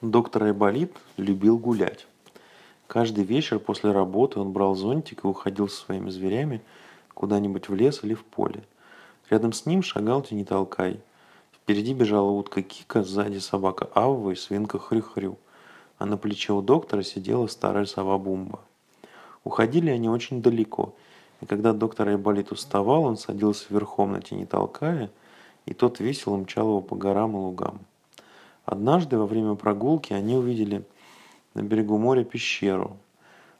Доктор Айболит любил гулять. Каждый вечер после работы он брал зонтик и уходил со своими зверями куда-нибудь в лес или в поле. Рядом с ним шагал Тени Толкай. Впереди бежала утка Кика, сзади собака Авва и свинка Хрю-Хрю, а на плече у доктора сидела старая сова Бумба. Уходили они очень далеко, и когда доктор Айболит уставал, он садился верхом на Тени Толкая, и тот весело мчал его по горам и лугам. Однажды во время прогулки они увидели на берегу моря пещеру.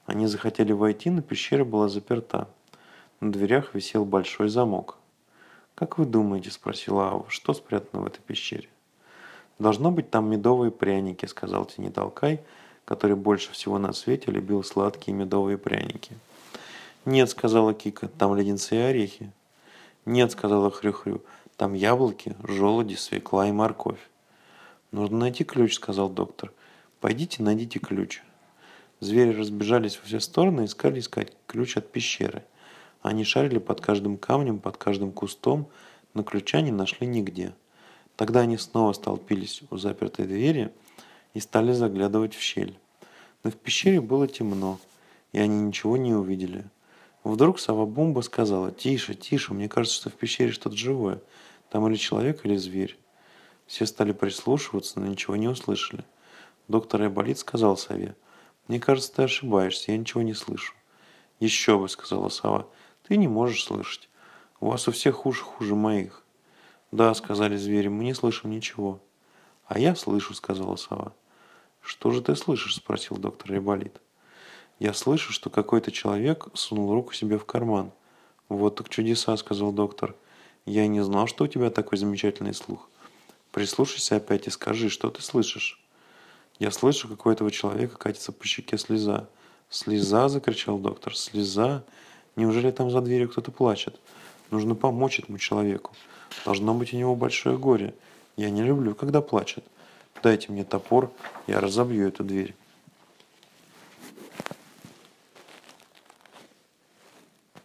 Они захотели войти, но пещера была заперта. На дверях висел большой замок. «Как вы думаете?» – спросила Ава. «Что спрятано в этой пещере?» «Должно быть там медовые пряники», – сказал Тени Толкай, который больше всего на свете любил сладкие медовые пряники. «Нет», – сказала Кика, – «там леденцы и орехи». «Нет», – сказала Хрю-Хрю, – «там яблоки, желуди, свекла и морковь». «Нужно найти ключ», — сказал доктор. «Пойдите, найдите ключ». Звери разбежались во все стороны и искали искать ключ от пещеры. Они шарили под каждым камнем, под каждым кустом, но ключа не нашли нигде. Тогда они снова столпились у запертой двери и стали заглядывать в щель. Но в пещере было темно, и они ничего не увидели. Вдруг сова Бумба сказала, «Тише, тише, мне кажется, что в пещере что-то живое. Там или человек, или зверь». Все стали прислушиваться, но ничего не услышали. Доктор Айболит сказал сове, «Мне кажется, ты ошибаешься, я ничего не слышу». «Еще бы», — сказала сова, — «ты не можешь слышать. У вас у всех уши хуже моих». «Да», — сказали звери, — «мы не слышим ничего». «А я слышу», — сказала сова. «Что же ты слышишь?» — спросил доктор Айболит. «Я слышу, что какой-то человек сунул руку себе в карман». «Вот так чудеса», — сказал доктор. «Я и не знал, что у тебя такой замечательный слух». Прислушайся опять и скажи, что ты слышишь. Я слышу, как у этого человека катится по щеке слеза. «Слеза!» – закричал доктор. «Слеза! Неужели там за дверью кто-то плачет? Нужно помочь этому человеку. Должно быть у него большое горе. Я не люблю, когда плачет. Дайте мне топор, я разобью эту дверь».